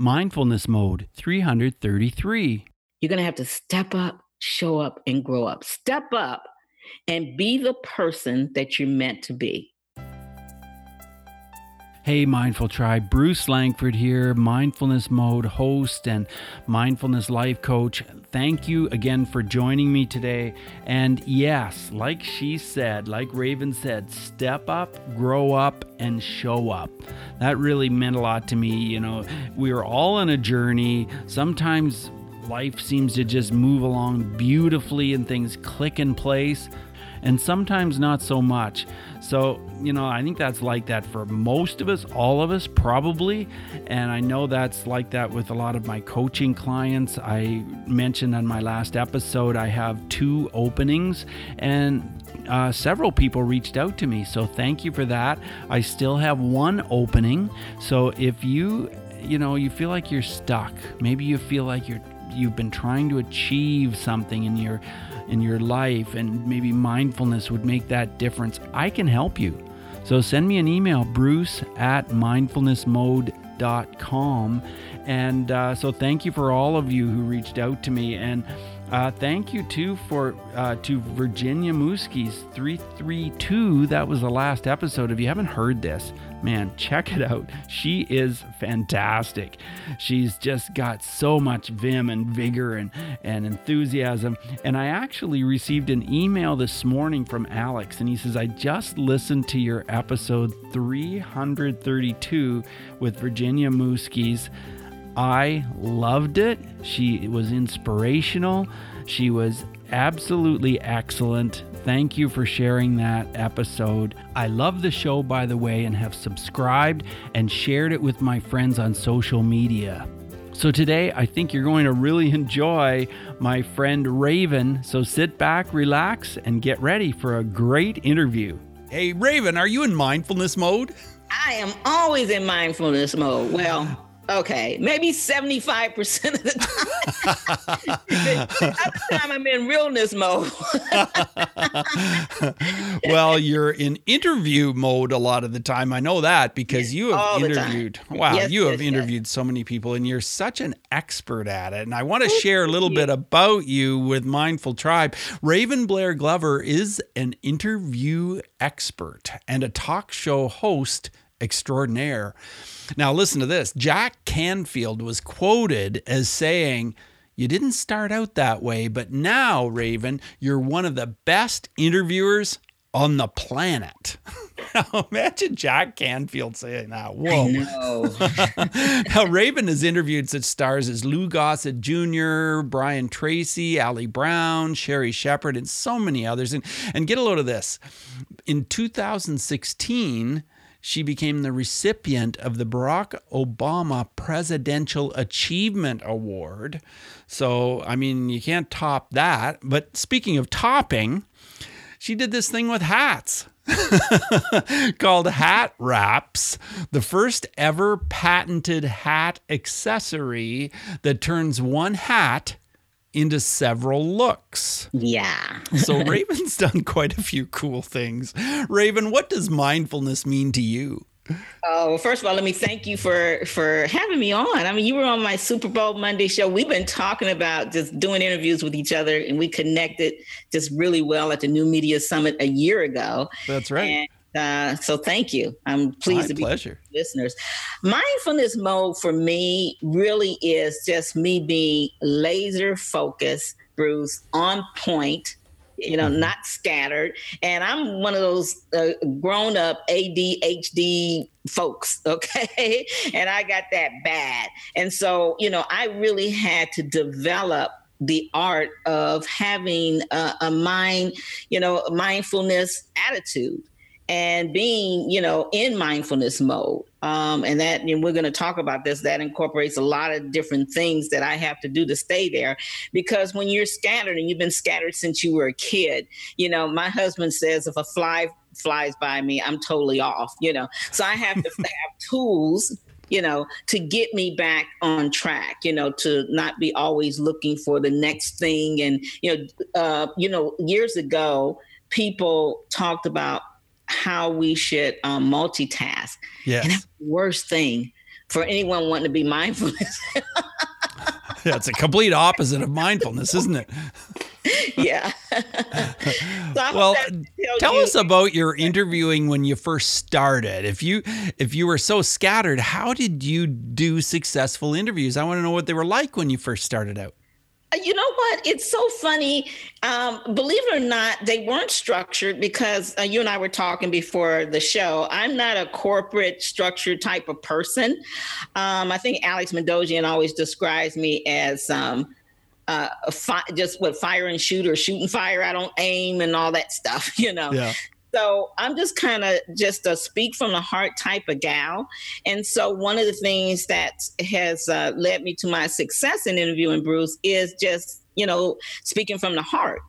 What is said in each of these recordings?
Mindfulness Mode 333. You're going to have to step up, show up, and grow up. Step up and be the person that you're meant to be. Hey, Mindful Tribe, Bruce Langford here, Mindfulness Mode host and Mindfulness Life Coach. Thank you again for joining me today. And yes, like she said, like Raven said, step up, grow up, and show up. That really meant a lot to me. You know, we are all on a journey. Sometimes life seems to just move along beautifully and things click in place and sometimes not so much. So, you know, I think that's like that for most of us, all of us, probably. And I know that's like that with a lot of my coaching clients. I mentioned on my last episode, I have two openings, and uh, several people reached out to me. So, thank you for that. I still have one opening. So, if you you know you feel like you're stuck maybe you feel like you're you've been trying to achieve something in your in your life and maybe mindfulness would make that difference, I can help you. So send me an email, bruce at mindfulnessmode.com. And uh, so thank you for all of you who reached out to me. And uh, thank you too for uh, to Virginia Mooskies 332. That was the last episode. If you haven't heard this, man, check it out. She is fantastic. She's just got so much vim and vigor and, and enthusiasm. And I actually received an email this morning from Alex, and he says, I just listened to your episode 332 with Virginia Mooskies. I loved it. She was inspirational. She was absolutely excellent. Thank you for sharing that episode. I love the show, by the way, and have subscribed and shared it with my friends on social media. So today, I think you're going to really enjoy my friend Raven. So sit back, relax, and get ready for a great interview. Hey, Raven, are you in mindfulness mode? I am always in mindfulness mode. Well, Okay, maybe 75% of the time. the other time I'm in realness mode. well, you're in interview mode a lot of the time. I know that because you have interviewed. Wow, yes, you have yes, interviewed yes. so many people and you're such an expert at it. And I want to share a little bit about you with Mindful Tribe. Raven Blair Glover is an interview expert and a talk show host extraordinaire. Now, listen to this Jack Canfield was quoted as saying, You didn't start out that way, but now, Raven, you're one of the best interviewers on the planet. now, imagine Jack Canfield saying that. Whoa. now, Raven has interviewed such stars as Lou Gossett Jr., Brian Tracy, Ali Brown, Sherri Shepherd, and so many others. And, and get a load of this. In 2016, she became the recipient of the Barack Obama Presidential Achievement Award. So, I mean, you can't top that. But speaking of topping, she did this thing with hats. called Hat Wraps, the first ever patented hat accessory that turns one hat into several looks. Yeah. so Raven's done quite a few cool things. Raven, what does mindfulness mean to you? Oh, well, first of all, let me thank you for for having me on. I mean, you were on my Super Bowl Monday show. We've been talking about just doing interviews with each other, and we connected just really well at the New Media Summit a year ago. That's right. And uh, so thank you. I'm pleased My to be pleasure. listeners. Mindfulness mode for me really is just me being laser focused, Bruce, on point, you know, mm-hmm. not scattered. And I'm one of those uh, grown up ADHD folks, okay? and I got that bad. And so, you know, I really had to develop the art of having a, a mind, you know, mindfulness attitude and being, you know, in mindfulness mode. Um, and that, and we're going to talk about this, that incorporates a lot of different things that I have to do to stay there. Because when you're scattered and you've been scattered since you were a kid, you know, my husband says if a fly flies by me, I'm totally off, you know. So I have to have tools you know, to get me back on track, you know, to not be always looking for the next thing. And, you know, uh, you know, years ago, people talked about how we should um, multitask. Yes. And that's the worst thing for anyone wanting to be mindfulness. yeah, it's a complete opposite of mindfulness, isn't it? yeah. so well, tell you. us about your interviewing when you first started. If you if you were so scattered, how did you do successful interviews? I want to know what they were like when you first started out. You know what? It's so funny. Um, believe it or not, they weren't structured because uh, you and I were talking before the show. I'm not a corporate structured type of person. Um, I think Alex Mandossian always describes me as um, uh, fi- just what fire and shoot or shoot and fire. I don't aim and all that stuff, you know. Yeah. So I'm just kind of just a speak from the heart type of gal. And so one of the things that has uh, led me to my success in interviewing Bruce is just, you know, speaking from the heart.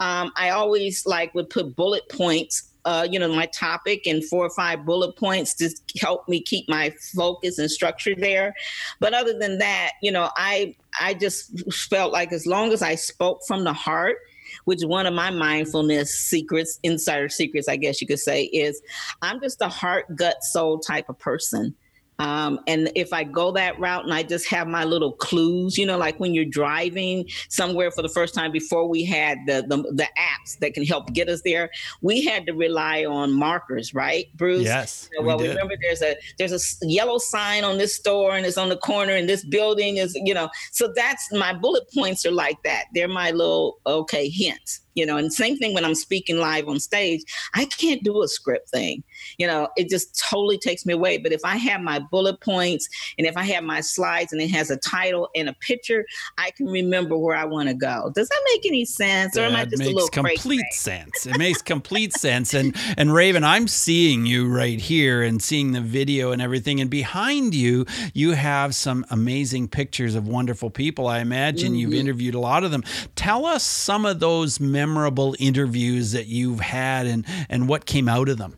Um, I always like would put bullet points uh, you know, my topic and four or five bullet points to help me keep my focus and structure there. But other than that, you know, I I just felt like as long as I spoke from the heart which one of my mindfulness secrets, insider secrets, I guess you could say, is I'm just a heart, gut, soul type of person. Um, and if I go that route and I just have my little clues, you know, like when you're driving somewhere for the first time before we had the, the, the apps that can help get us there, we had to rely on markers, right, Bruce? Yes. You know, well, we remember there's a there's a yellow sign on this store and it's on the corner and this building is, you know, so that's my bullet points are like that. They're my little okay hints you know and same thing when i'm speaking live on stage i can't do a script thing you know it just totally takes me away but if i have my bullet points and if i have my slides and it has a title and a picture i can remember where i want to go. Does that make any sense or am i just a little complete sense. It makes complete sense and and raven i'm seeing you right here and seeing the video and everything and behind you you have some amazing pictures of wonderful people. I imagine mm-hmm. you've interviewed a lot of them. Tell us some of those memorable interviews that you've had and and what came out of them?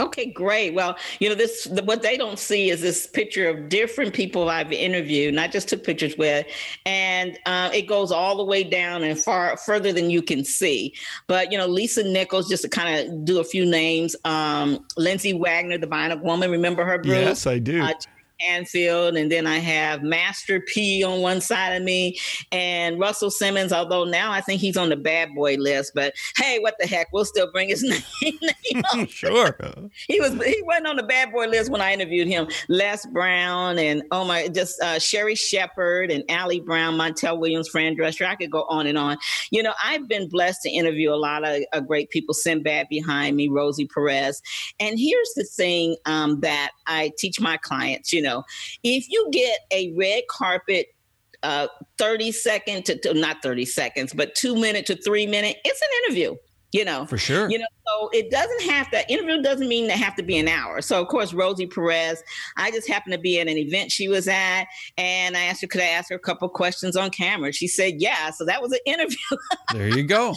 Okay, great. Well, you know, this the, what they don't see is this picture of different people I've interviewed, and I just took pictures with, and uh, it goes all the way down and far further than you can see. But you know, Lisa Nichols, just to kind of do a few names, um, Lindsay Wagner, the Bionic Woman, remember her? Bruce? Yes, I do. Uh, Canfield, and then I have Master P on one side of me, and Russell Simmons. Although now I think he's on the bad boy list, but hey, what the heck? We'll still bring his name. sure. He was he wasn't on the bad boy list when I interviewed him. Les Brown and oh my, just uh, Sherri Shepherd and Ali Brown, Montel Williams, Fran Drescher. I could go on and on. You know, I've been blessed to interview a lot of uh, great people. Sinbad behind me, Rosie Perez, and here's the thing um, that I teach my clients. You know know, if you get a red carpet uh, 30 second to, to, not 30 seconds, but two minute to three minute, it's an interview, you know. For sure. You know, so it doesn't have to, interview doesn't mean to have to be an hour. So, of course, Rosie Perez, I just happened to be at an event she was at, and I asked her, could I ask her a couple questions on camera? She said, yeah. So that was an interview. there you go.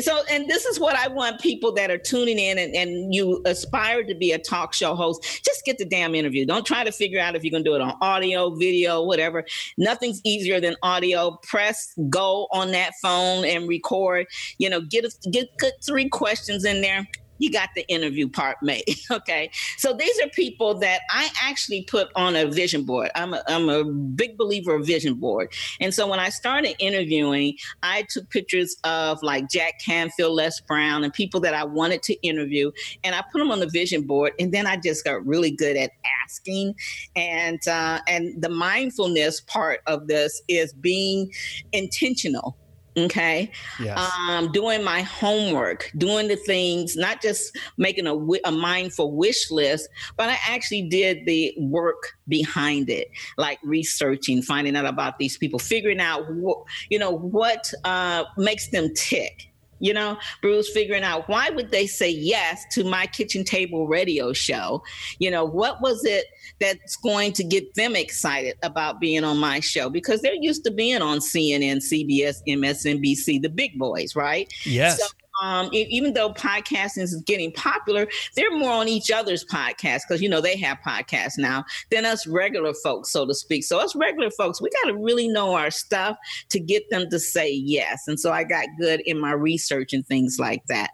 So, and this is what I want people that are tuning in and, and you aspire to be a talk show host, just get the damn interview. Don't try to figure out if you're going to do it on audio, video, whatever. Nothing's easier than audio. Press go on that phone and record. You know, get a, get good three questions in there you got the interview part made. okay. So these are people that I actually put on a vision board. I'm a, I'm a big believer of vision board. And so when I started interviewing, I took pictures of like Jack Canfield, Les Brown, and people that I wanted to interview. And I put them on the vision board. And then I just got really good at asking. And, uh, and the mindfulness part of this is being intentional okay yes. um doing my homework doing the things not just making a, a mindful wish list but i actually did the work behind it like researching finding out about these people figuring out what you know what uh makes them tick you know bruce figuring out why would they say yes to my kitchen table radio show? You know what was it that's going to get them excited about being on my show? Because they're used to being on cnn cbs msnbc the big boys right? Yes. So um, even though podcasting is getting popular, they're more on each other's podcasts because you know they have podcasts now than us regular folks, so to speak. So us regular folks, we got to really know our stuff to get them to say yes. And so I got good in my research and things like that.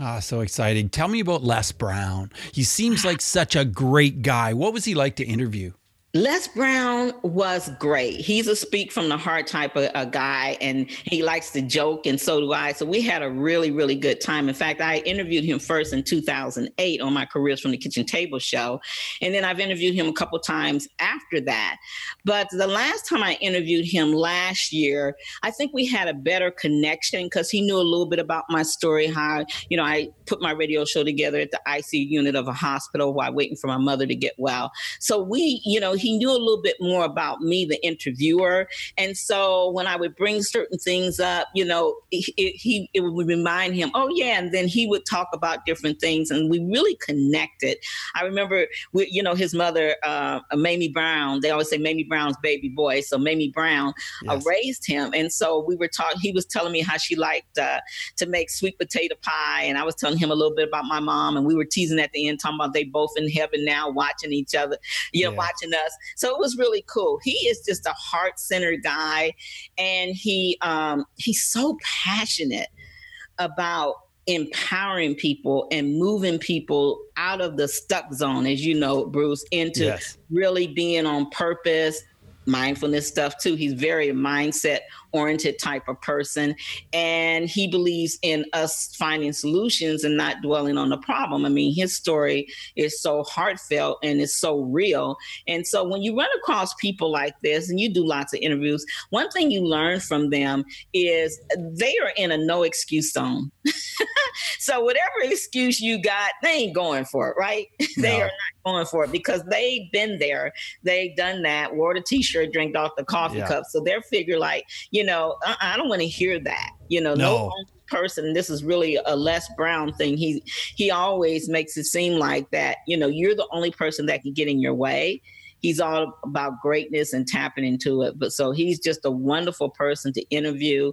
Ah, so exciting. Tell me about Les Brown. He seems like such a great guy. What was he like to interview? Les Brown was great. He's a speak from the heart type of a guy, and he likes to joke, and so do I. So we had a really, really good time. In fact, I interviewed him first in 2008 on my Careers from the Kitchen Table show, and then I've interviewed him a couple times after that. But the last time I interviewed him last year, I think we had a better connection because he knew a little bit about my story. How you know I put my radio show together at the ICU unit of a hospital while waiting for my mother to get well. So we, you know he knew a little bit more about me, the interviewer. And so when I would bring certain things up, you know, it, he it would remind him, oh yeah, and then he would talk about different things, and we really connected. I remember, we, you know, his mother, uh, Mamie Brown. They always say Mamie Brown's baby boy, so Mamie Brown uh, yes. uh, raised him, and so we were talking. He was telling me how she liked uh, to make sweet potato pie, and I was telling him a little bit about my mom, and we were teasing at the end, talking about they both in heaven now, watching each other, you know, yeah. watching us. So it was really cool. He is just a heart centered guy, and he um, he's so passionate about empowering people and moving people out of the stuck zone, as you know, Bruce, into yes. really being on purpose, mindfulness stuff too. He's very mindset oriented type of person. And he believes in us finding solutions and not dwelling on the problem. I mean, his story is so heartfelt and it's so real. And so when you run across people like this and you do lots of interviews, one thing you learn from them is they are in a no excuse zone. so whatever excuse you got, they ain't going for it, right? No. they are not going for it because they've been there. They've done that, wore the t-shirt, drank off the coffee yeah. cup. So they're figure like, you you know, I, I don't want to hear that. You know, no, no person this is really a Les Brown thing he he always makes it seem like that you know you're the only person that can get in your way he's all about greatness and tapping into it. But so he's just a wonderful person to interview.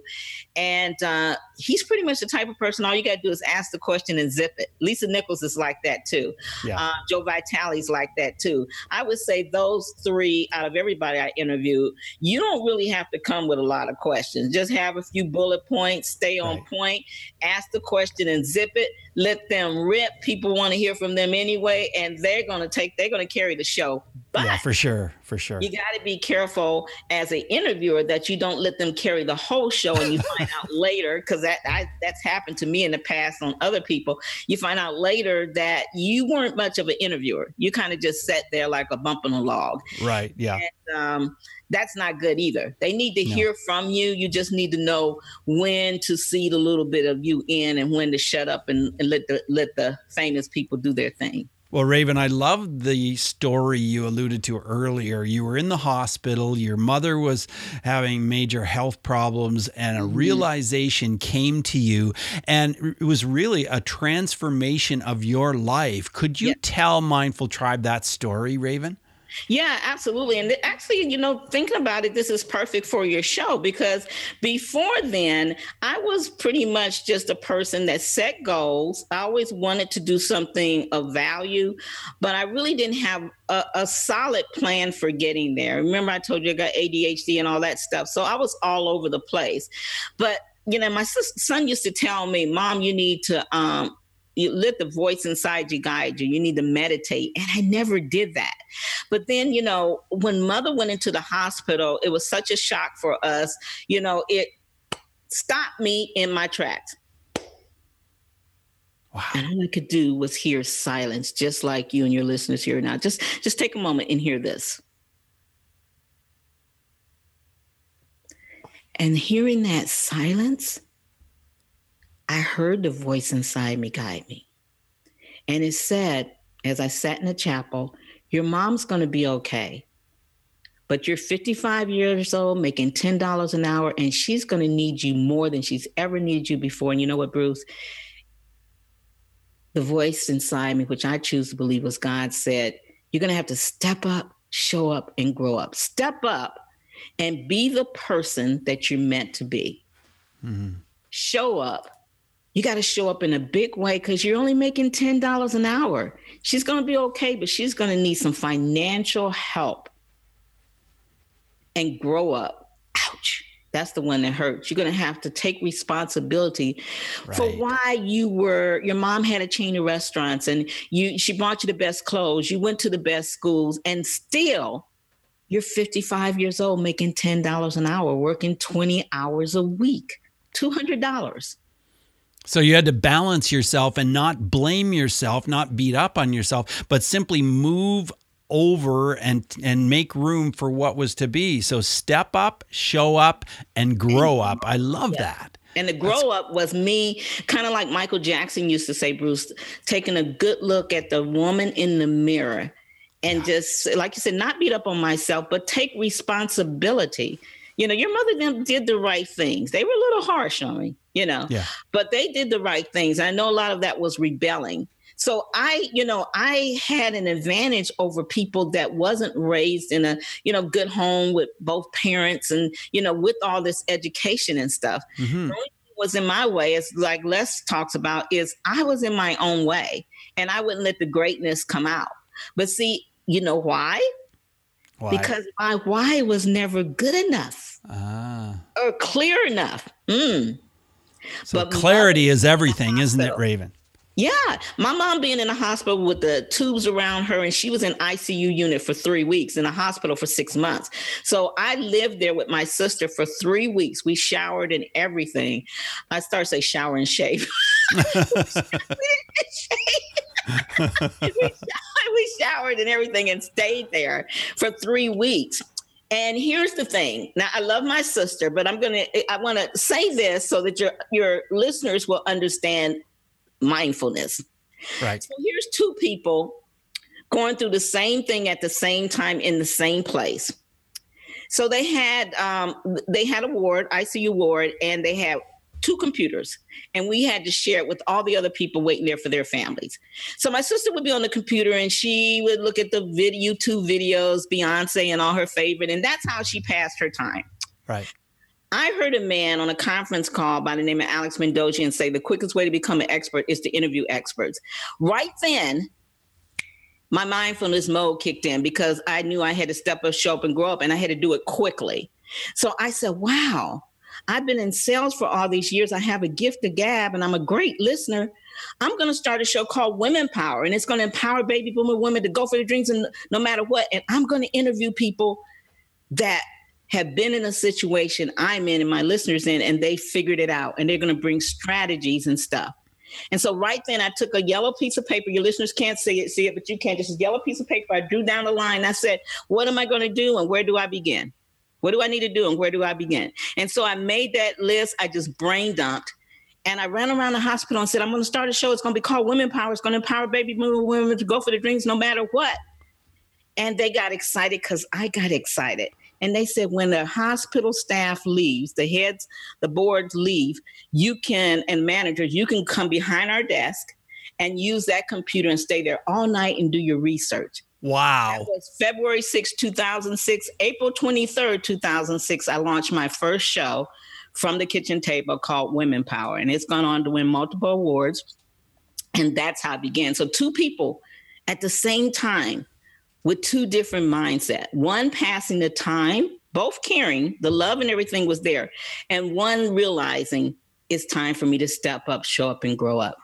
And uh, he's pretty much the type of person, all you got to do is ask the question and zip it. Lisa Nichols is like that too. Yeah. Uh, Joe Vitale's like that too. I would say those three out of everybody I interviewed, you don't really have to come with a lot of questions. Just have a few bullet points, stay on right. point, ask the question and zip it, let them rip. People want to hear from them anyway, and they're going to take, they're going to carry the show. But yeah, for sure, for sure. You got to be careful as an interviewer that you don't let them carry the whole show, and you find out later because that I, that's happened to me in the past on other people. You find out later that you weren't much of an interviewer. You kind of just sat there like a bump on a log. Right. Yeah. And, um, that's not good either. They need to no. hear from you. You just need to know when to seed a little bit of you in and when to shut up and, and let the let the famous people do their thing. Well, Raven, I love the story you alluded to earlier. You were in the hospital, your mother was having major health problems, and a mm-hmm. realization came to you, and it was really a transformation of your life. Could you yeah. tell Mindful Tribe that story, Raven? Yeah, absolutely. And actually, you know, thinking about it, this is perfect for your show because before then, I was pretty much just a person that set goals. I always wanted to do something of value, but I really didn't have a, a solid plan for getting there. Remember, I told you I got ADHD and all that stuff. So I was all over the place. But you know, my son used to tell me, "Mom, you need to um, you let the voice inside you guide you. You need to meditate. And I never did that. But then, you know, when mother went into the hospital, it was such a shock for us. You know, it stopped me in my tracks. Wow. And all I could do was hear silence, just like you and your listeners here now. Just just take a moment and hear this. And hearing that silence, I heard the voice inside me guide me. And it said, as I sat in the chapel, Your mom's going to be okay. But you're 55 years old, making $10 an hour, and she's going to need you more than she's ever needed you before. And you know what, Bruce? The voice inside me, which I choose to believe was God, said, You're going to have to step up, show up, and grow up. Step up and be the person that you're meant to be. Mm-hmm. Show up you got to show up in a big way because you're only making $10 an hour. She's going to be okay, but she's going to need some financial help and grow up. Ouch. That's the one that hurts. You're going to have to take responsibility right. for why you were. Your mom had a chain of restaurants, and you she bought you the best clothes. You went to the best schools, and still, you're 55 years old, making ten dollars an hour, working 20 hours a week, two hundred dollars. So you had to balance yourself and not blame yourself, not beat up on yourself, but simply move over and and make room for what was to be. So step up, show up, and grow up. I love yeah. that. And the grow That's- up was me, kind of like Michael Jackson used to say, Bruce, taking a good look at the woman in the mirror and yeah. just, like you said, not beat up on myself, but take responsibility. You know, your mother them did the right things. They were a little harsh on me, you know, yeah. but they did the right things. I know a lot of that was rebelling. So I, you know, I had an advantage over people that wasn't raised in a, you know, good home with both parents and, you know, with all this education and stuff. Mm-hmm. was in my way, as like Les talks about, is I was in my own way and I wouldn't let the greatness come out. But see, you know why? Why? Because my why was never good enough ah. or clear enough. Mm. So but clarity is everything, isn't it, Raven? Yeah, my mom being in the hospital with the tubes around her, and she was in ICU unit for three weeks, in a hospital for six months. So I lived there with my sister for three weeks. We showered and everything. I started to say shower and shave. we showered and everything and stayed there for three weeks. And here's the thing. Now I love my sister, but I'm gonna I want to say this so that your your listeners will understand mindfulness. Right. So here's two people going through the same thing at the same time in the same place. So they had um, they had a ward, ICU ward, and they had two computers, and we had to share it with all the other people waiting there for their families. So my sister would be on the computer, and she would look at the video, YouTube videos, Beyonce, and all her favorite, and that's how she passed her time. Right. I heard a man on a conference call by the name of Alex Mandossian say the quickest way to become an expert is to interview experts. Right then, my mindfulness mode kicked in because I knew I had to step up, show up, and grow up, and I had to do it quickly. So I said, wow, I've been in sales for all these years. I have a gift of gab, and I'm a great listener. I'm going to start a show called Women Power, and it's going to empower baby boomer women to go for their dreams and no matter what. And I'm going to interview people that have been in a situation I'm in and my listeners in, and they figured it out and they're going to bring strategies and stuff. And so right then I took a yellow piece of paper. Your listeners can't see it, see it, but you can't. Just a yellow piece of paper. I drew down a line. I said, what am I going to do and where do I begin? What do I need to do and where do I begin? And so I made that list. I just brain dumped. And I ran around the hospital and said, I'm going to start a show. It's going to be called Women Power. It's going to empower baby women to go for their dreams no matter what. And they got excited because I got excited. And they said when the hospital staff leaves, the heads, the boards leave, you can, and managers, you can come behind our desk and use that computer and stay there all night and do your research. Wow. That was February 6, 2006. April 23rd, 2006, I launched my first show from the kitchen table called Women Power. And it's gone on to win multiple awards. And that's how it began. So, two people at the same time with two different mindset. One passing the time, both caring, the love and everything was there, and one realizing it's time for me to step up, show up, and grow up.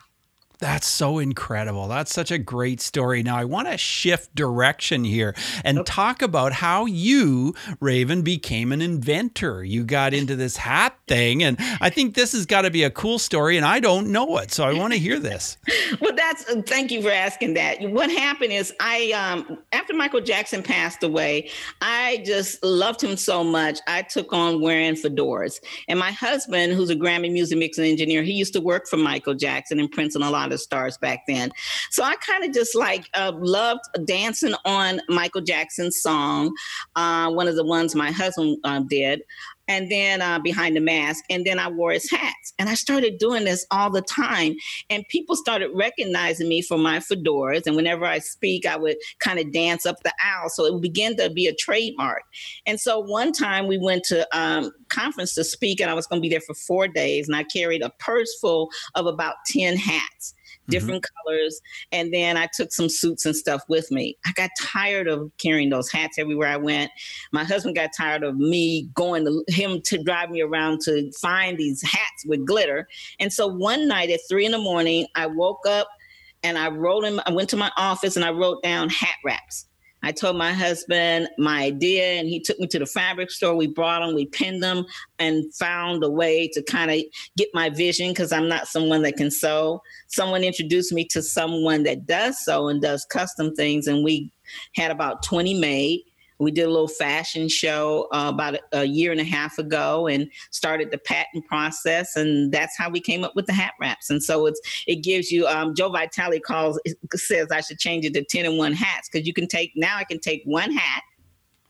That's so incredible. That's such a great story. Now, I want to shift direction here and talk about how you, Raven, became an inventor. You got into this hat thing, and I think this has got to be a cool story, and I don't know it. So I want to hear this. well, that's thank you for asking that. What happened is, I, um, after Michael Jackson passed away, I just loved him so much. I took on wearing fedoras. And my husband, who's a Grammy music mixing engineer, he used to work for Michael Jackson and Prince and a lot of stars back then. So I kind of just like uh, loved dancing on Michael Jackson's song, uh, one of the ones my husband uh, did and then uh, behind the mask, and then I wore his hats. And I started doing this all the time, and people started recognizing me for my fedoras. And whenever I speak, I would kind of dance up the aisle, so it began to be a trademark. And so one time we went to um, conference to speak, and I was going to be there for four days, and I carried a purse full of about ten hats different mm-hmm. colors. And then I took some suits and stuff with me. I got tired of carrying those hats everywhere I went. My husband got tired of me going to him to drive me around to find these hats with glitter. And so one night at three in the morning, I woke up and I wrote him, I went to my office and I wrote down hat wraps. I told my husband my idea, and he took me to the fabric store. We brought them, we pinned them, and found a way to kind of get my vision because I'm not someone that can sew. Someone introduced me to someone that does sew and does custom things, and we had about 20 made. We did a little fashion show uh, about a, a, year and a half ago and started the patent process, and that's how we came up with the hat wraps. And so it's it gives you. Um, Joe Vitale calls says I should change it to ten and one hats because you can take now. I can take one hat.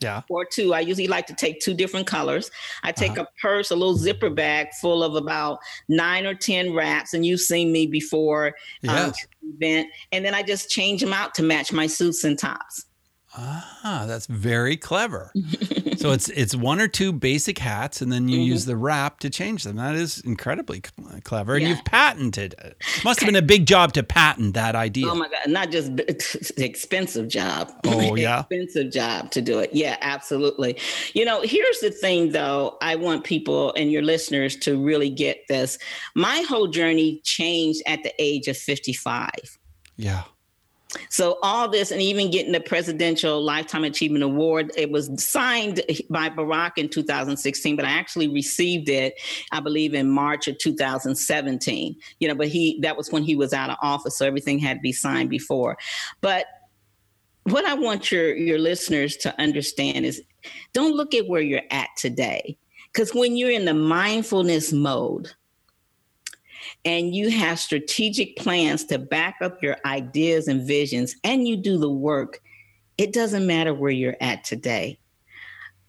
Yeah. Or two. I usually like to take two different colors. I take uh-huh. a purse, a little zipper bag full of about nine or 10 wraps. And you've seen me before. Yes. Um, event. And then I just change them out to match my suits and tops. Ah, that's very clever. so it's it's one or two basic hats, and then you mm-hmm. use the wrap to change them. That is incredibly clever, and yeah. you've patented it. Must have been a big job to patent that idea. Oh my god, not just expensive job. Oh yeah, expensive job to do it. Yeah, absolutely. You know, here's the thing, though. I want people and your listeners to really get this. My whole journey changed at the age of 55. Yeah. So all this, and even getting the Presidential Lifetime Achievement Award, it was signed by Barack in 2016, but I actually received it, I believe, in March of 2017. You know, but he that was when he was out of office, so everything had to be signed before. But what I want your your listeners to understand is, don't look at where you're at today, because when you're in the mindfulness mode and you have strategic plans to back up your ideas and visions and you do the work, it doesn't matter where you're at today.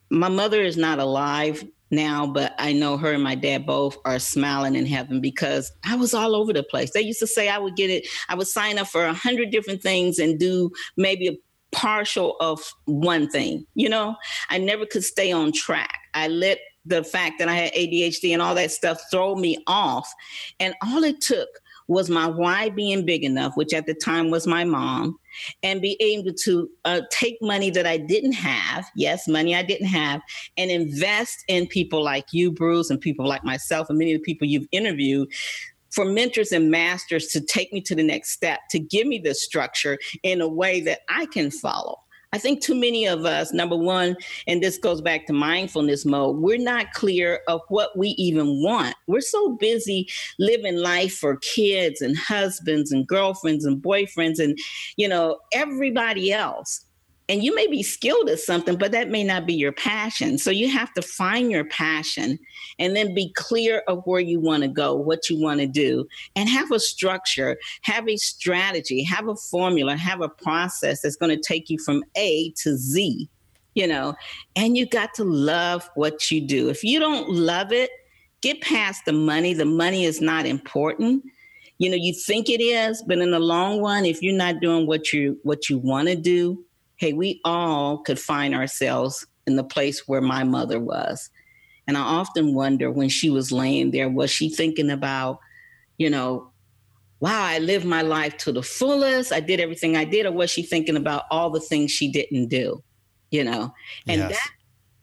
My mother is not alive now, but I know her and my dad both are smiling in heaven because I was all over the place. They used to say I would get it, I would sign up for a hundred different things and do maybe a partial of one thing. You know, I never could stay on track. I let the fact that I had ADHD and all that stuff throw me off. And all it took was my why being big enough, which at the time was my mom, and be able to uh, take money that I didn't have, yes, money I didn't have, and invest in people like you, Bruce, and people like myself, and many of the people you've interviewed for mentors and masters to take me to the next step, to give me the structure in a way that I can follow. I think too many of us, number one, and this goes back to mindfulness mode, we're not clear of what we even want. We're so busy living life for kids and husbands and girlfriends and boyfriends and, you know, everybody else and you may be skilled at something but that may not be your passion. So you have to find your passion and then be clear of where you want to go what you want to do and have a structure have a strategy have a formula have a process that's going to take you from a to z you know and you got to love what you do. If you don't love it get past the money. The money is not important. You know you think it is but in the long run if you're not doing what you what you want to do hey, we all could find ourselves in the place where my mother was. And I often wonder when she was laying there, was she thinking about, you know, wow, I lived my life to the fullest. I did everything I did. Or was she thinking about all the things she didn't do, you know? And yes. that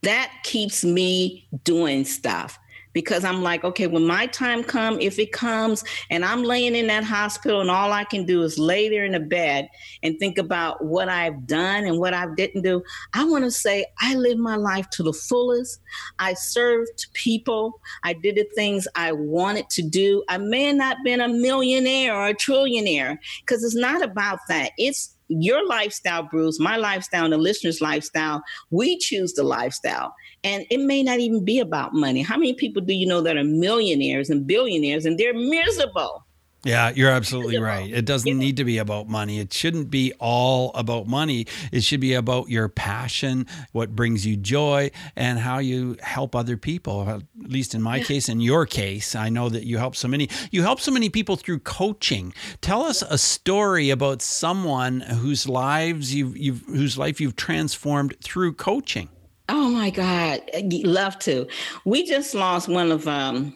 that keeps me doing stuff because I'm like, okay, when my time come, if it comes, and I'm laying in that hospital, and all I can do is lay there in a bed and think about what I've done and what I didn't do. I want to say I lived my life to the fullest. I served people. I did the things I wanted to do. I may not been a millionaire or a trillionaire because it's not about that. It's your lifestyle, Bruce, my lifestyle, and the listener's lifestyle, we choose the lifestyle. And it may not even be about money. How many people do you know that are millionaires and billionaires and they're miserable? Yeah, you're absolutely right. It doesn't yeah. need to be about money. It shouldn't be all about money. It should be about your passion, what brings you joy, and how you help other people. At least in my yeah. case, in your case, I know that you help so many. You help so many people through coaching. Tell us a story about someone whose lives you've, you've whose life you've transformed through coaching. Oh my God, love to. We just lost one of um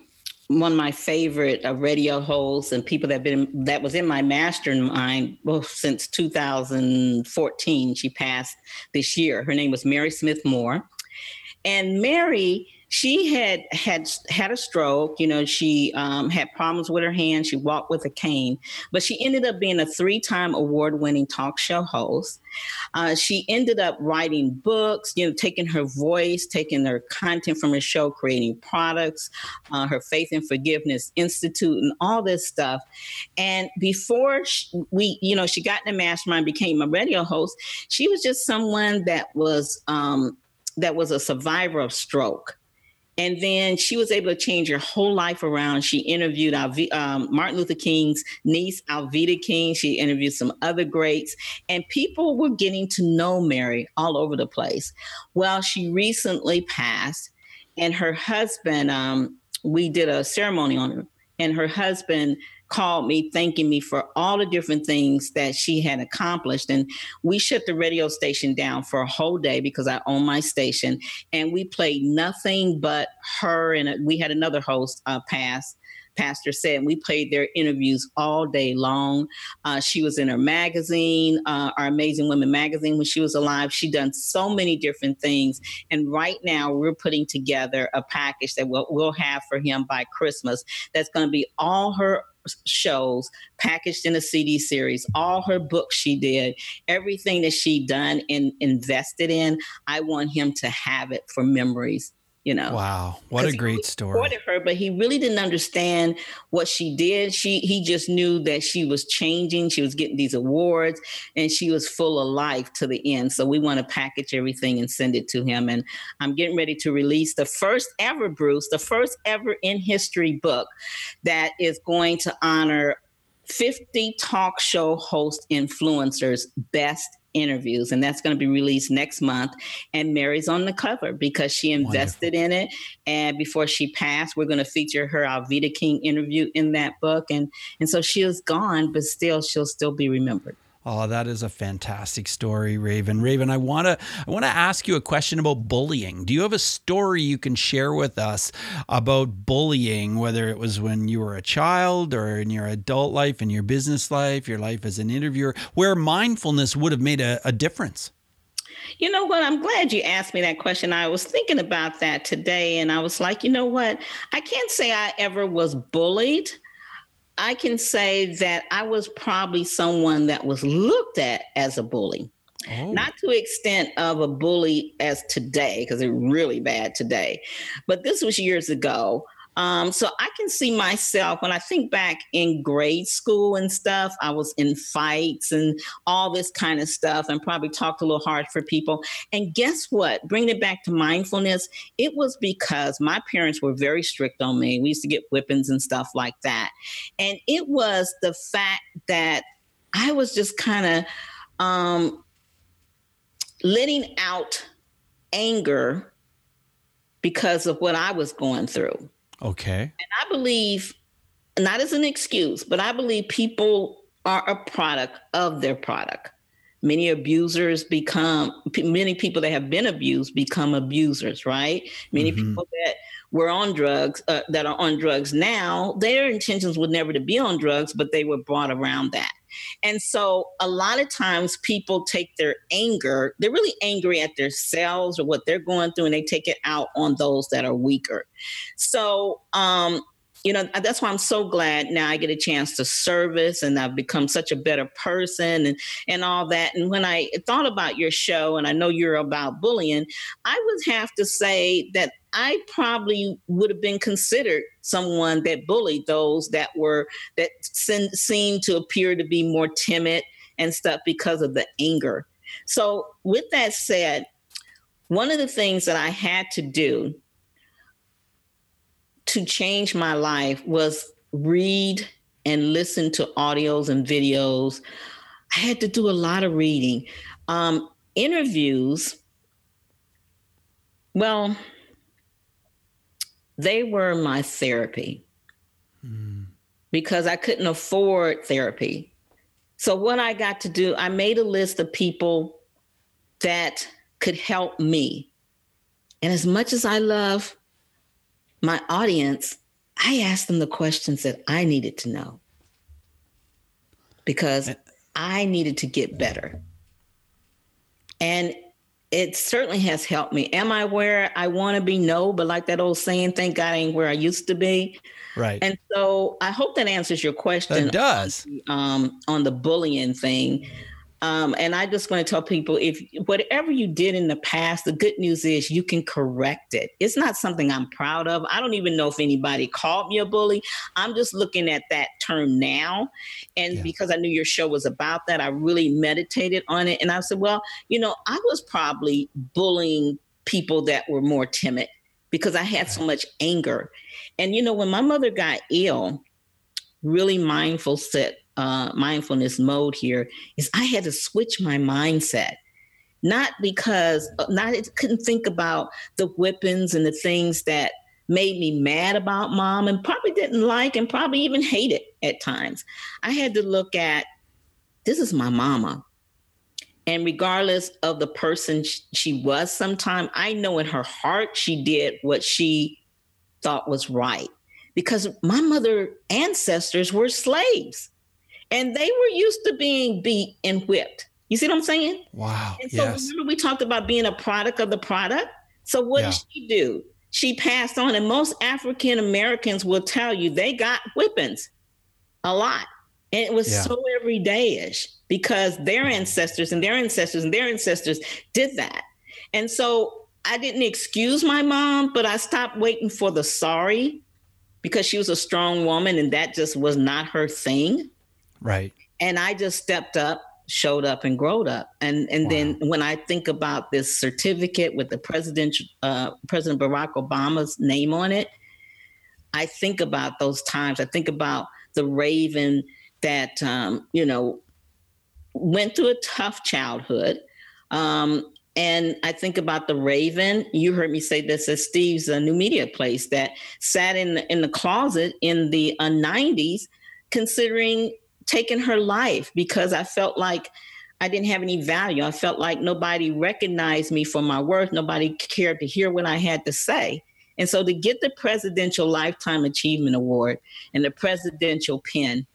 one of my favorite uh, radio hosts and people that been that was in my mastermind well, since 2014. She passed this year. Her name was Mary Smith Moore, and Mary she had had had a stroke. You know, she um, had problems with her hand. She walked with a cane, but she ended up being a three-time award-winning talk show host. Uh, she ended up writing books. You know, taking her voice, taking her content from her show, creating products, uh, her Faith and Forgiveness Institute, and all this stuff. And before she, we, you know, she got in the mastermind, became a radio host. She was just someone that was um, that was a survivor of stroke and then she was able to change her whole life around. She interviewed um, Martin Luther King's niece, Alveda King. She interviewed some other greats, and people were getting to know Mary all over the place. Well, she recently passed, and her husband, um, we did a ceremony on her, and her husband called me thanking me for all the different things that she had accomplished. And we shut the radio station down for a whole day because I own my station. And we played nothing but her and we had another host uh, pass pastor said. And we played their interviews all day long. Uh, she was in her magazine, uh, our Amazing Women magazine, when she was alive. She done so many different things. And right now, we're putting together a package that we'll, we'll have for him by Christmas. That's going to be all her shows packaged in a CD series, all her books she did, everything that she done and invested in. I want him to have it for memories you know wow what a great story. supported her but he really didn't understand what she did. She he just knew that she was changing she was getting these awards and she was full of life to the end. So we want to package everything and send it to him and i'm getting ready to release the first ever bruce the first ever in history book that is going to honor 50 talk show host influencers best interviews and that's going to be released next month and mary's on the cover because she invested Wonderful. in it and before she passed we're going to feature her alveda king interview in that book and and so she is gone but still she'll still be remembered Oh, that is a fantastic story, Raven. Raven, I want to I want to ask you a question about bullying. Do you have a story you can share with us about bullying, whether it was when you were a child or in your adult life, in your business life, your life as an interviewer, where mindfulness would have made a, a difference? You know what? I'm glad you asked me that question. I was thinking about that today and I was like, you know what? I can't say I ever was bullied. I can say that I was probably someone that was looked at as a bully. Oh. Not to extent of a bully as today, because they're really bad today, but this was years ago. Um, so I can see myself when I think back in grade school and stuff, I was in fights and all this kind of stuff and probably talked a little hard for people. And guess what? Bringing it back to mindfulness, it was because my parents were very strict on me. We used to get whippings and stuff like that. And it was the fact that I was just kind of um, letting out anger because of what I was going through. Okay. And I believe, not as an excuse, but I believe people are a product of their product. Many abusers become, many people that have been abused become abusers, right? Many mm-hmm. people that were on drugs, uh, that are on drugs now, their intentions were never to be on drugs, but they were brought around that. And so a lot of times people take their anger, they're really angry at themselves or what they're going through, and they take it out on those that are weaker. So, um, you know that's why i'm so glad now i get a chance to service and i've become such a better person and and all that and when i thought about your show and i know you're about bullying i would have to say that i probably would have been considered someone that bullied those that were that seemed to appear to be more timid and stuff because of the anger so with that said one of the things that i had to do to change my life was read and listen to audios and videos. I had to do a lot of reading. Um, interviews, well, they were my therapy mm. because I couldn't afford therapy. So, what I got to do, I made a list of people that could help me. And as much as I love my audience, I asked them the questions that I needed to know because I needed to get better. And it certainly has helped me. Am I where I want to be? No, but like that old saying, thank God I ain't where I used to be. Right. And so I hope that answers your question. It does. Um, on the bullying thing. Um, and I just want to tell people if whatever you did in the past, the good news is you can correct it. It's not something I'm proud of. I don't even know if anybody called me a bully. I'm just looking at that term now. And yeah. because I knew your show was about that, I really meditated on it. And I said, well, you know, I was probably bullying people that were more timid because I had so much anger. And, you know, when my mother got ill, really mindful set uh, mindfulness mode here is I had to switch my mindset. Not because uh, not I couldn't think about the whippings and the things that made me mad about mom and probably didn't like and probably even hate it at times. I had to look at this is my mama. And regardless of the person she was sometime, I know in her heart she did what she thought was right because my mother ancestors were slaves and they were used to being beat and whipped. You see what I'm saying? Wow. And so yes. remember we talked about being a product of the product. So what yeah. did she do? She passed on, and most African Americans will tell you they got whippings a lot. And it was yeah. so everydayish because their mm-hmm. ancestors and their ancestors and their ancestors did that. And so I didn't excuse my mom, but I stopped waiting for the sorry because she was a strong woman and that just was not her thing. Right. And I just stepped up, showed up, and growed up. And and wow. then when I think about this certificate with the president, uh, President Barack Obama's name on it, I think about those times. I think about the Raven that um, you know went through a tough childhood. Um, and I think about the Raven. You heard me say this at Steve's uh, new media place that sat in the, in the closet in the uh, 90s, considering taken her life because I felt like I didn't have any value. I felt like nobody recognized me for my worth. Nobody cared to hear what I had to say. And so to get the Presidential Lifetime Achievement Award and the Presidential Pin,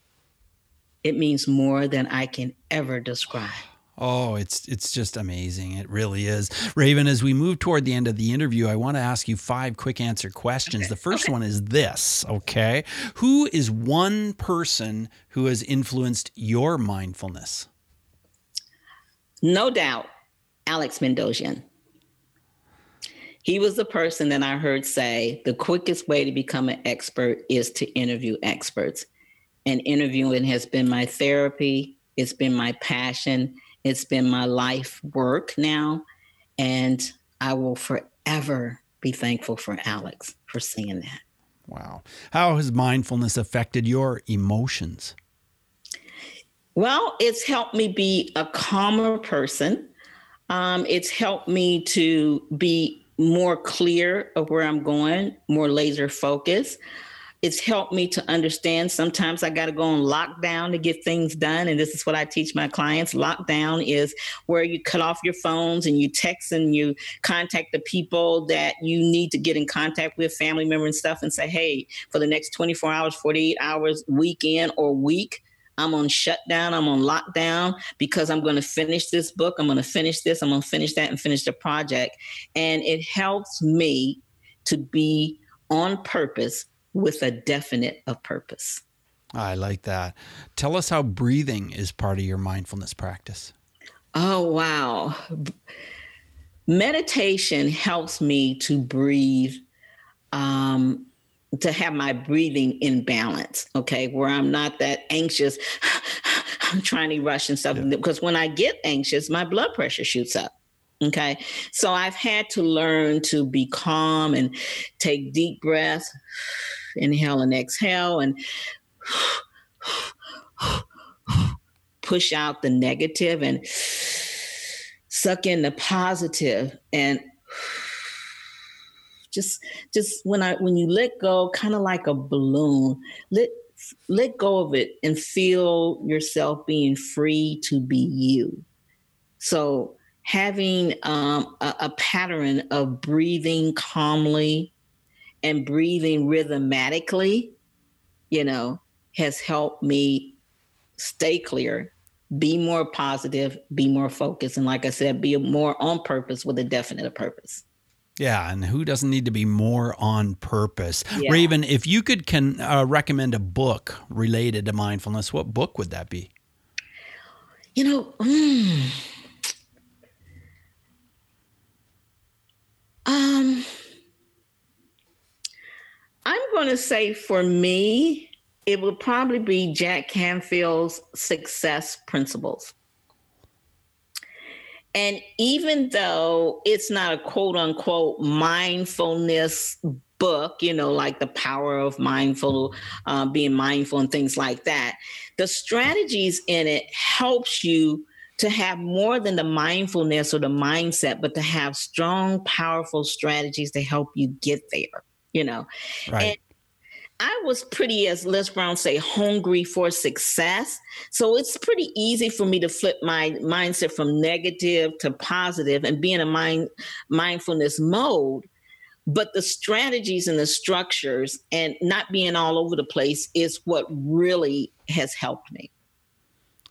it means more than I can ever describe. Oh, it's it's just amazing. It really is. Raven, as we move toward the end of the interview, I want to ask you five quick answer questions. Okay. The first okay. one is this, okay? Who is one person who has influenced your mindfulness? No doubt, Alex Mandossian. He was the person that I heard say the quickest way to become an expert is to interview experts. And interviewing has been my therapy, it's been my passion it's been my life work now. And I will forever be thankful for Alex for saying that. Wow. How has mindfulness affected your emotions? Well, it's helped me be a calmer person. Um, it's helped me to be more clear of where I'm going, more laser focused it's helped me to understand sometimes I got to go on lockdown to get things done. And this is what I teach my clients. Lockdown is where you cut off your phones and you text and you contact the people that you need to get in contact with, family member and stuff, and say, hey, for the next 24 hours, 48 hours, weekend or week, I'm on shutdown, I'm on lockdown because I'm going to finish this book, I'm going to finish this, I'm going to finish that and finish the project. And it helps me to be on purpose with a definite of purpose. I like that. Tell us how breathing is part of your mindfulness practice. Oh, wow. Meditation helps me to breathe, um, to have my breathing in balance, okay, where I'm not that anxious, I'm trying to rush and stuff. Yeah. Because when I get anxious, my blood pressure shoots up. Okay. So I've had to learn to be calm and take deep breaths inhale and exhale and push out the negative and suck in the positive and just just when i when you let go kind of like a balloon let let go of it and feel yourself being free to be you. So having um, a, a pattern of breathing calmly and breathing rhythmatically, you know, has helped me stay clear, be more positive, be more focused. And like I said, be more on purpose with a definite purpose. Yeah, and who doesn't need to be more on purpose? Yeah. Raven, if you could can uh, recommend a book related to mindfulness, what book would that be? You know, mm, um, I'm going to say for me, it would probably be Jack Canfield's Success Principles. And even though it's not a quote unquote mindfulness book, you know, like the power of mindful, uh, being mindful and things like that, the strategies in it helps you to have more than the mindfulness or the mindset, but to have strong, powerful strategies to help you get there, you know. Right. And I was pretty, as Les Brown say, hungry for success. So it's pretty easy for me to flip my mindset from negative to positive and be in a mind mindfulness mode. But the strategies and the structures and not being all over the place is what really has helped me.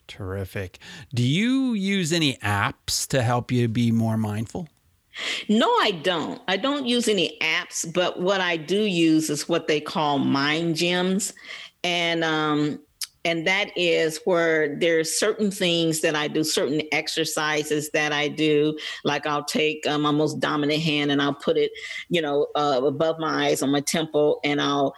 Terrific. Do you use any apps to help you be more mindful? No, I don't. I don't use any apps, but what I do use is what they call mind gyms. And um, and that is where there's certain things that I do, certain exercises that I do. Like I'll take um, my most dominant hand and I'll put it, you know, uh, above my eyes on my temple, and I'll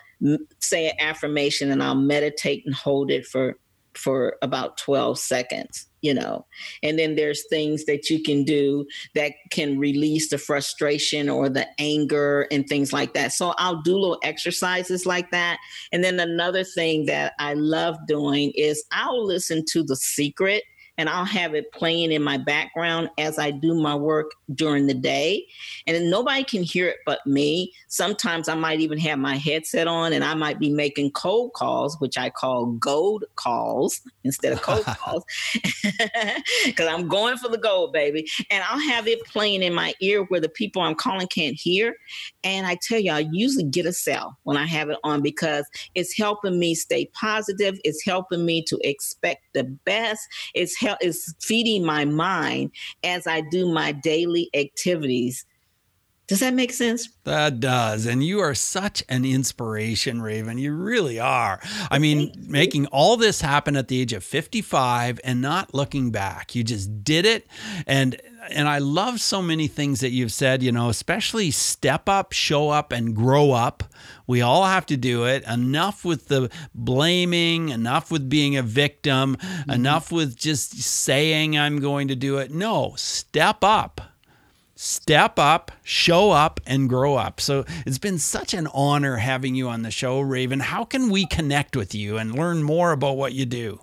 say an affirmation and I'll meditate and hold it for for about 12 seconds you know? And then there's things that you can do that can release the frustration or the anger and things like that. So i'll do little exercises like that. And then another thing that i love doing is i'll listen to the secret and I'll have it playing in my background as I do my work during the day. And nobody can hear it but me. Sometimes I might even have my headset on and I might be making cold calls, which I call gold calls instead of cold calls, because I'm going for the gold, baby. And I'll have it playing in my ear where the people I'm calling can't hear. And I tell you, I usually get a cell when I have it on because it's helping me stay positive. It's helping me to expect the best. It's is feeding my mind as I do my daily activities. Does that make sense? That does. And you are such an inspiration, Raven. You really are. I mean, making all this happen at the age of 55 and not looking back. You just did it. And and I love so many things that you've said, you know, especially step up, show up, and grow up. We all have to do it. Enough with the blaming, enough with being a victim, mm-hmm. enough with just saying I'm going to do it. No, step up. Step up, show up, and grow up. So it's been such an honor having you on the show, Raven. How can we connect with you and learn more about what you do?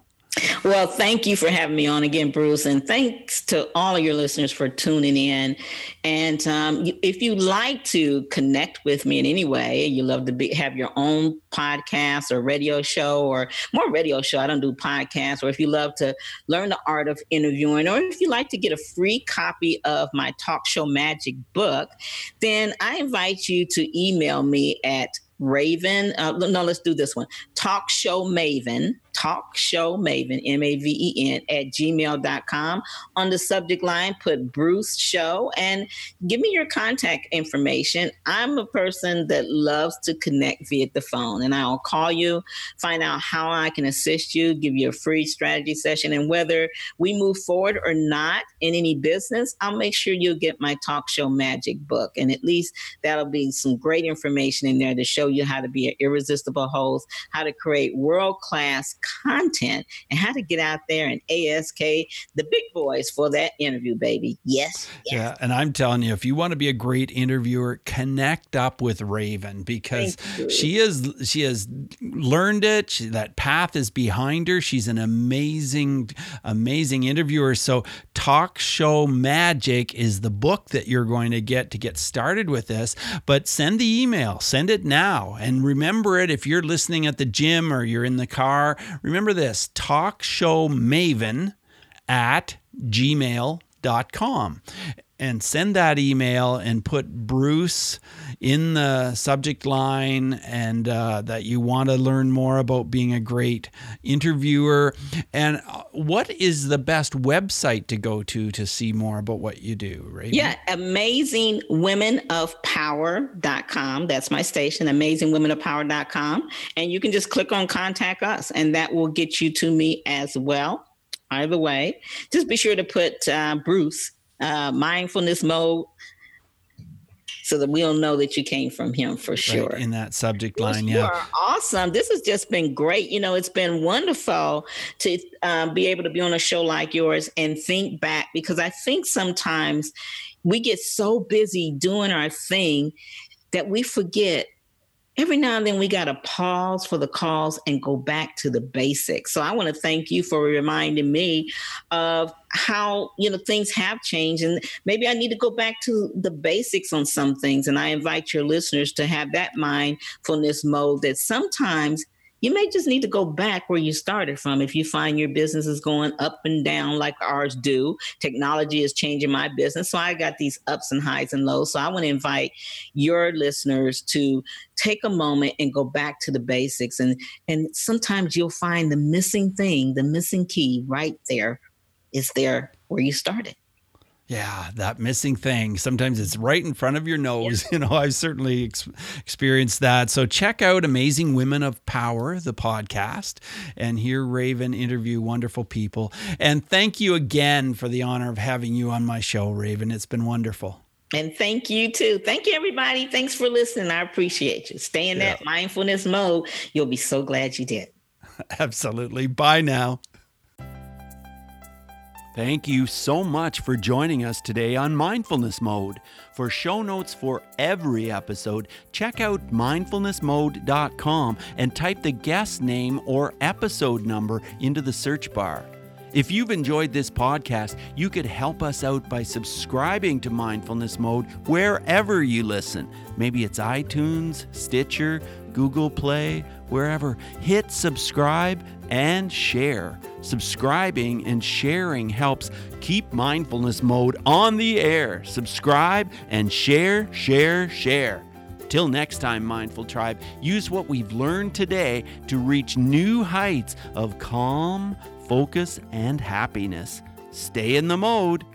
Well, thank you for having me on again, Bruce, and thanks to all of your listeners for tuning in. And um, if you'd like to connect with me in any way, you love to be, have your own podcast or radio show, or more radio show. I don't do podcasts. Or if you love to learn the art of interviewing, or if you like to get a free copy of my Talk Show Magic book, then I invite you to email me at Raven. Uh, no, let's do this one. Talk Show Maven talk show maven m-a-v-e-n at gmail.com on the subject line put bruce show and give me your contact information. I'm a person that loves to connect via the phone and i'll call you find out how i can assist you give you a free strategy session and whether we move forward or not in any business i'll make sure you'll get my talk show magic book and at least that'll be some great information in there to show you how to be an irresistible host how to create world-class content and how to get out there and ASK the big boys for that interview, baby. Yes, yes. Yeah. And I'm telling you, if you want to be a great interviewer, connect up with Raven because she is she has learned it. She, that path is behind her. She's an amazing, amazing interviewer. So Talk Show Magic is the book that you're going to get to get started with this. But send the email, send it now. And remember it if you're listening at the gym or you're in the car, Remember this talk show maven at gmail.com. and send that email and put Bruce in the subject line and uh, that you want to learn more about being a great interviewer. And uh, what is the best website to go to to see more about what you do, right? Yeah, amazingwomenofpower.com. That's my station, amazingwomenofpower.com. And you can just click on contact us, and that will get you to me as well. Either way, just be sure to put uh, Bruce uh, mindfulness mode so that we'll know that you came from him for sure. Right, in that subject line, yeah. awesome. This has just been great. You know, it's been wonderful to um, be able to be on a show like yours and think back because I think sometimes we get so busy doing our thing that we forget every now and then we got to pause for the calls and go back to the basics. So I want to thank you for reminding me of how, you know, things have changed and maybe I need to go back to the basics on some things and I invite your listeners to have that mindfulness mode that sometimes you may just need to go back where you started from if you find your business is going up and down like ours do. Technology is changing my business. So I got these ups and highs and lows. So I want to invite your listeners to take a moment and go back to the basics. And, and sometimes you'll find the missing thing, the missing key right there is there where you started. Yeah, that missing thing. Sometimes it's right in front of your nose. You know, I've certainly ex- experienced that. So check out Amazing Women of Power, the podcast, and hear Raven interview wonderful people. And thank you again for the honor of having you on my show, Raven. It's been wonderful. And thank you too. Thank you, everybody. Thanks for listening. I appreciate you. Stay in yeah. that mindfulness mode. You'll be so glad you did. Absolutely. Bye now. Thank you so much for joining us today on Mindfulness Mode. For show notes for every episode, check out mindfulnessmode.com and type the guest name or episode number into the search bar. If you've enjoyed this podcast, you could help us out by subscribing to Mindfulness Mode wherever you listen. Maybe it's iTunes, Stitcher, Google Play, wherever. Hit subscribe and share. Subscribing and sharing helps keep mindfulness mode on the air. Subscribe and share, share, share. Till next time, Mindful Tribe, use what we've learned today to reach new heights of calm, focus, and happiness. Stay in the mode